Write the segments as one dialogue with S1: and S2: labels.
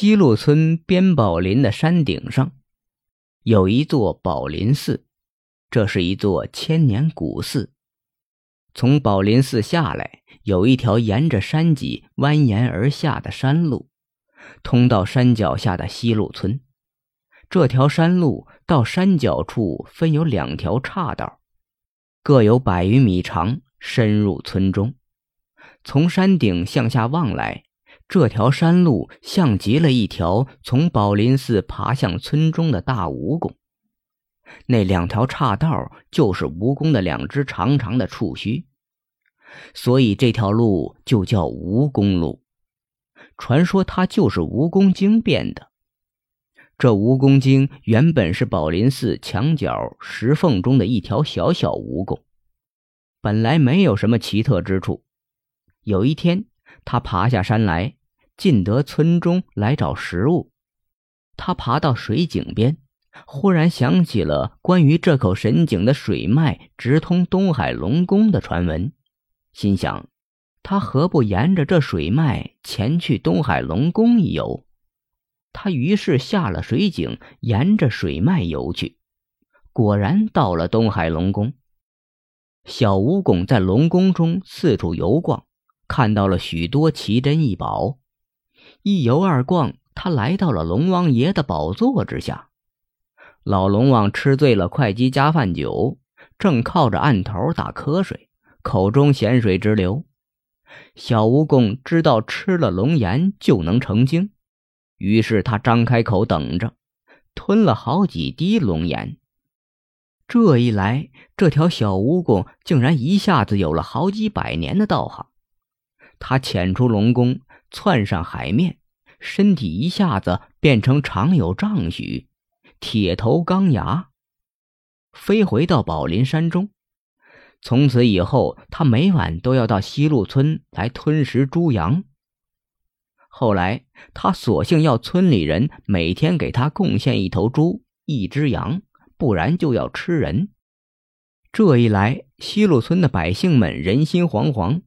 S1: 西路村边宝林的山顶上，有一座宝林寺，这是一座千年古寺。从宝林寺下来，有一条沿着山脊蜿蜒而下的山路，通到山脚下的西路村。这条山路到山脚处分有两条岔道，各有百余米长，深入村中。从山顶向下望来。这条山路像极了一条从宝林寺爬向村中的大蜈蚣，那两条岔道就是蜈蚣的两只长长的触须，所以这条路就叫蜈蚣路。传说它就是蜈蚣精变的。这蜈蚣精原本是宝林寺墙角石缝中的一条小小蜈蚣，本来没有什么奇特之处。有一天，它爬下山来。进得村中来找食物，他爬到水井边，忽然想起了关于这口神井的水脉直通东海龙宫的传闻，心想：他何不沿着这水脉前去东海龙宫一游？他于是下了水井，沿着水脉游去，果然到了东海龙宫。小蜈蚣在龙宫中四处游逛，看到了许多奇珍异宝。一游二逛，他来到了龙王爷的宝座之下。老龙王吃醉了会稽加饭酒，正靠着案头打瞌睡，口中咸水直流。小蜈蚣知道吃了龙岩就能成精，于是他张开口等着，吞了好几滴龙盐。这一来，这条小蜈蚣竟然一下子有了好几百年的道行。他潜出龙宫。窜上海面，身体一下子变成长有丈许，铁头钢牙，飞回到宝林山中。从此以后，他每晚都要到西路村来吞食猪羊。后来，他索性要村里人每天给他贡献一头猪、一只羊，不然就要吃人。这一来，西路村的百姓们人心惶惶。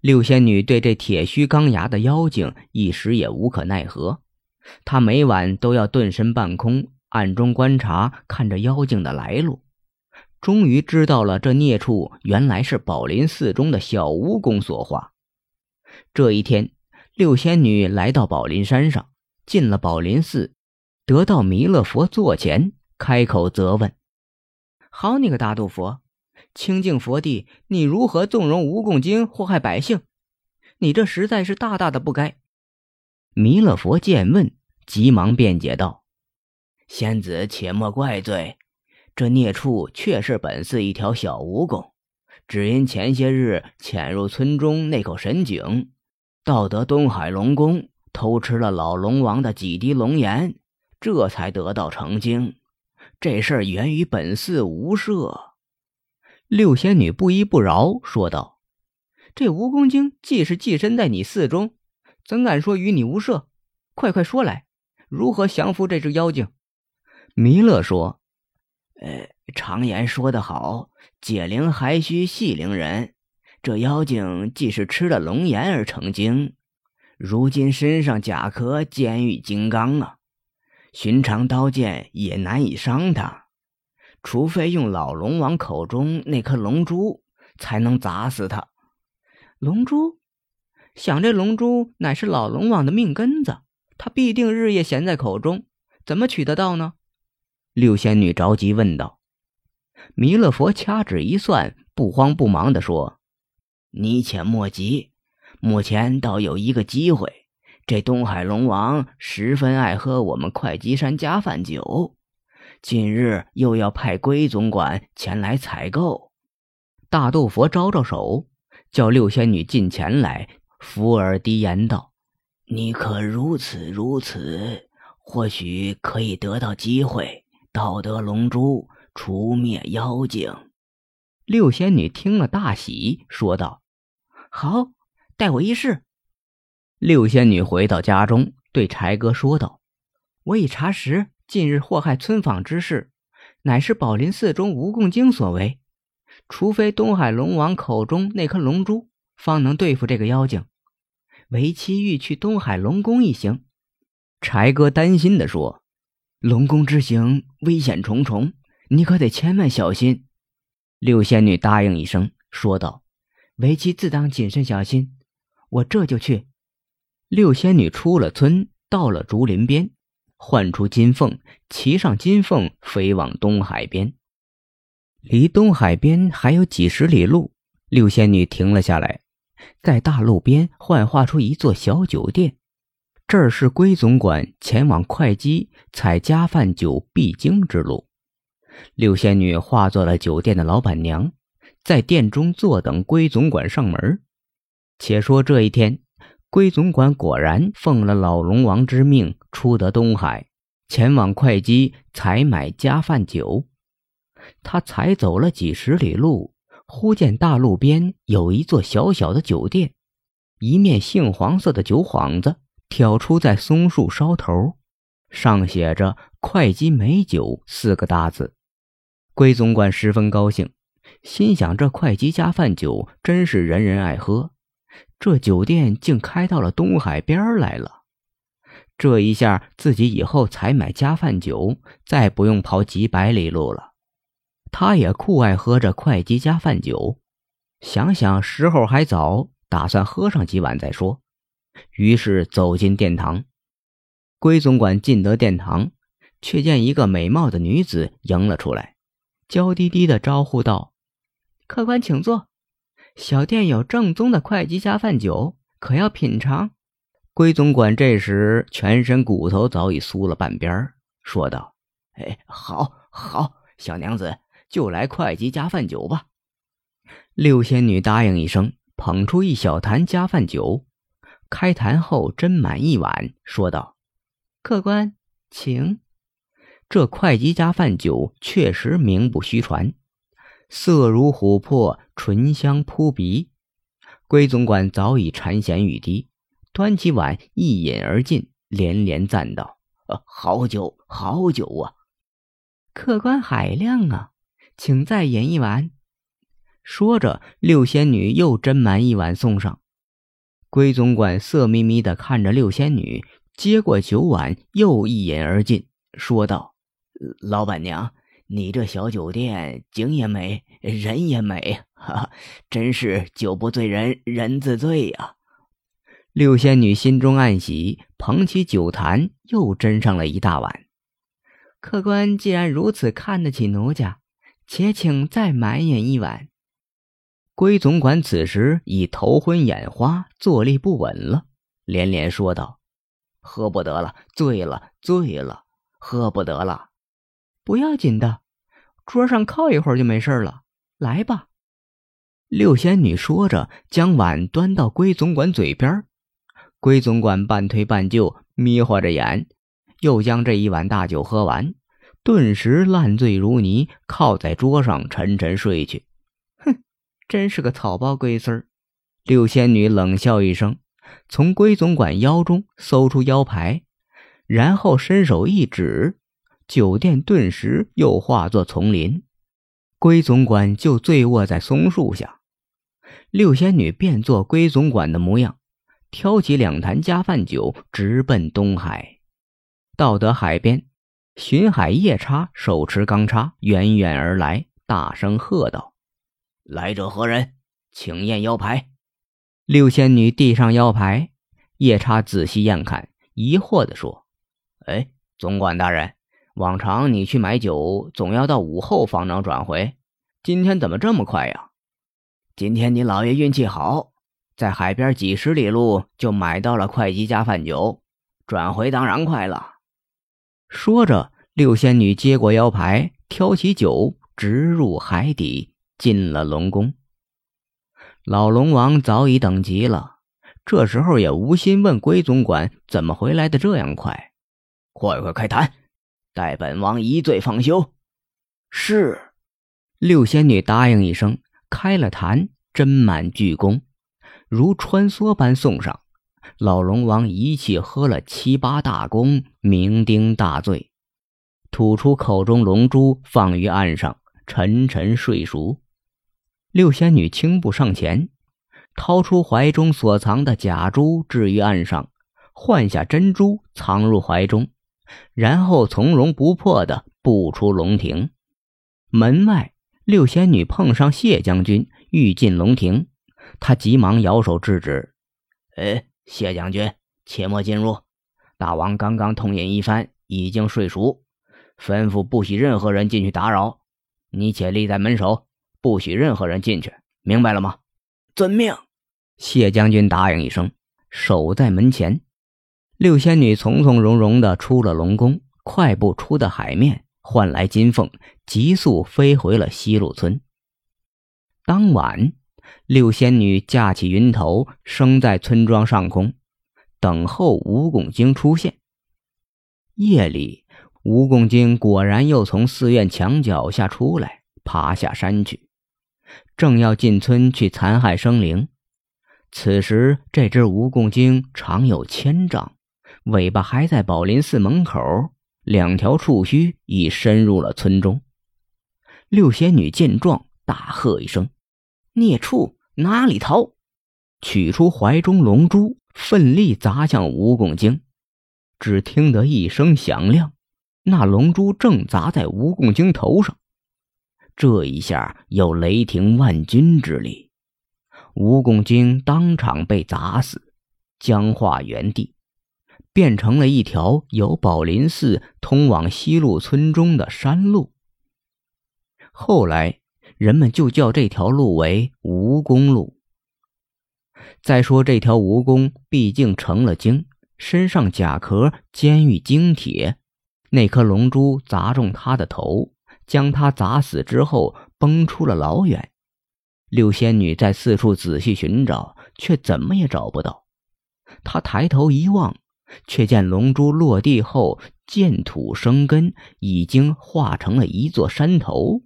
S1: 六仙女对这铁须钢牙的妖精一时也无可奈何，她每晚都要遁身半空，暗中观察，看着妖精的来路。终于知道了，这孽畜原来是宝林寺中的小蜈蚣所化。这一天，六仙女来到宝林山上，进了宝林寺，得到弥勒佛座前，开口责问：“好你个大肚佛！”清净佛地，你如何纵容蜈蚣精祸害百姓？你这实在是大大的不该！弥勒佛见问，急忙辩解道：“仙子且莫怪罪，这孽畜确是本寺一条小蜈蚣，只因前些日潜入村中那口神井，盗得东海龙宫，偷吃了老龙王的几滴龙盐，这才得到成精。这事儿源于本寺无赦。”六仙女不依不饶，说道：“这蜈蚣精既是寄身在你寺中，怎敢说与你无涉？快快说来，如何降服这只妖精？”弥勒说：“呃，常言说得好，解铃还须系铃人。这妖精既是吃了龙颜而成精，如今身上甲壳坚玉金刚啊，寻常刀剑也难以伤他。”除非用老龙王口中那颗龙珠，才能砸死他。龙珠，想这龙珠乃是老龙王的命根子，他必定日夜衔在口中，怎么取得到呢？六仙女着急问道。弥勒佛掐指一算，不慌不忙地说：“你且莫急，目前倒有一个机会。这东海龙王十分爱喝我们会稽山加饭酒。”近日又要派龟总管前来采购，大肚佛招招手，叫六仙女近前来，伏耳低言道：“你可如此如此，或许可以得到机会，盗得龙珠，除灭妖精。”六仙女听了大喜，说道：“好，待我一试。”六仙女回到家中，对柴哥说道：“我已查实。”近日祸害村坊之事，乃是宝林寺中蜈蚣精所为。除非东海龙王口中那颗龙珠，方能对付这个妖精。为妻欲去东海龙宫一行，柴哥担心地说：“龙宫之行危险重重，你可得千万小心。”六仙女答应一声，说道：“为妻自当谨慎小心，我这就去。”六仙女出了村，到了竹林边，唤出金凤，骑上金凤，飞往东海边。离东海边还有几十里路，六仙女停了下来，在大路边幻化出一座小酒店。这儿是归总管前往会稽采家饭酒必经之路。六仙女化作了酒店的老板娘，在店中坐等归总管上门。且说这一天，归总管果然奉了老龙王之命，出得东海，前往会稽采买家饭酒。他才走了几十里路，忽见大路边有一座小小的酒店，一面杏黄色的酒幌子。挑出在松树梢头，上写着“会稽美酒”四个大字。归总管十分高兴，心想：这会稽家饭酒真是人人爱喝。这酒店竟开到了东海边来了，这一下自己以后采买家饭酒，再不用跑几百里路了。他也酷爱喝这会稽家饭酒，想想时候还早，打算喝上几碗再说。于是走进殿堂，归总管进得殿堂，却见一个美貌的女子迎了出来，娇滴滴的招呼道：“客官请坐，小店有正宗的会稽家饭酒，可要品尝？”归总管这时全身骨头早已酥了半边，说道：“哎，好，好，小娘子就来会稽家饭酒吧。”六仙女答应一声，捧出一小坛家饭酒。开坛后斟满一碗，说道：“客官，请。这会稽家饭酒确实名不虚传，色如琥珀，醇香扑鼻。归总管早已馋涎欲滴，端起碗一饮而尽，连连赞道：‘呃，好酒，好酒啊！’客官海量啊，请再饮一碗。”说着，六仙女又斟满一碗送上。归总管色眯眯地看着六仙女，接过酒碗，又一饮而尽，说道：“老板娘，你这小酒店景也美，人也美，哈哈，真是酒不醉人人自醉呀！”六仙女心中暗喜，捧起酒坛，又斟上了一大碗。客官既然如此看得起奴家，且请再满饮一碗。归总管此时已头昏眼花，坐立不稳了，连连说道：“喝不得了，醉了，醉了，喝不得了。”不要紧的，桌上靠一会儿就没事了。来吧。六仙女说着，将碗端到归总管嘴边。归总管半推半就，眯花着眼，又将这一碗大酒喝完，顿时烂醉如泥，靠在桌上沉沉睡去。哼真是个草包龟孙儿！六仙女冷笑一声，从龟总管腰中搜出腰牌，然后伸手一指，酒店顿时又化作丛林，龟总管就醉卧在松树下。六仙女变作龟总管的模样，挑起两坛加饭酒，直奔东海。到得海边，巡海夜叉手持钢叉远远而来，大声喝道。来者何人？请验腰牌。六仙女递上腰牌，夜叉仔细验看，疑惑地说：“哎，总管大人，往常你去买酒总要到午后方能转回，今天怎么这么快呀？今天你老爷运气好，在海边几十里路就买到了会稽家饭酒，转回当然快了。”说着，六仙女接过腰牌，挑起酒，直入海底。进了龙宫，老龙王早已等急了，这时候也无心问龟总管怎么回来的这样快。快快开坛，待本王一醉方休。是，六仙女答应一声，开了坛，斟满巨弓，如穿梭般送上。老龙王一气喝了七八大弓，酩酊大醉，吐出口中龙珠，放于岸上，沉沉睡熟。六仙女轻步上前，掏出怀中所藏的假珠，置于岸上，换下珍珠，藏入怀中，然后从容不迫地步出龙庭。门外，六仙女碰上谢将军，欲进龙庭，她急忙摇手制止：“
S2: 哎，谢将军，切莫进入。大王刚刚痛饮一番，已经睡熟，吩咐不许任何人进去打扰。你且立在门首，不许任何人进去，明白了吗？”“
S3: 遵命。”
S1: 谢将军答应一声，守在门前。六仙女从从容容地出了龙宫，快步出的海面，换来金凤，急速飞回了西路村。当晚，六仙女架起云头，升在村庄上空，等候蜈蚣精出现。夜里，蜈蚣精果然又从寺院墙脚下出来，爬下山去，正要进村去残害生灵。此时，这只蜈蚣精长有千丈。尾巴还在宝林寺门口，两条触须已深入了村中。六仙女见状，大喝一声：“孽畜，哪里逃！”取出怀中龙珠，奋力砸向蜈蚣精。只听得一声响亮，那龙珠正砸在蜈蚣精头上。这一下有雷霆万钧之力，蜈蚣精当场被砸死，僵化原地。变成了一条由宝林寺通往西路村中的山路。后来，人们就叫这条路为蜈蚣路。再说，这条蜈蚣毕竟成了精，身上甲壳坚玉精铁，那颗龙珠砸中他的头，将他砸死之后，崩出了老远。六仙女在四处仔细寻找，却怎么也找不到。她抬头一望。却见龙珠落地后见土生根，已经化成了一座山头。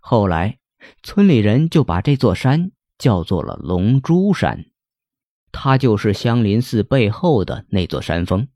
S1: 后来，村里人就把这座山叫做了龙珠山，它就是香林寺背后的那座山峰。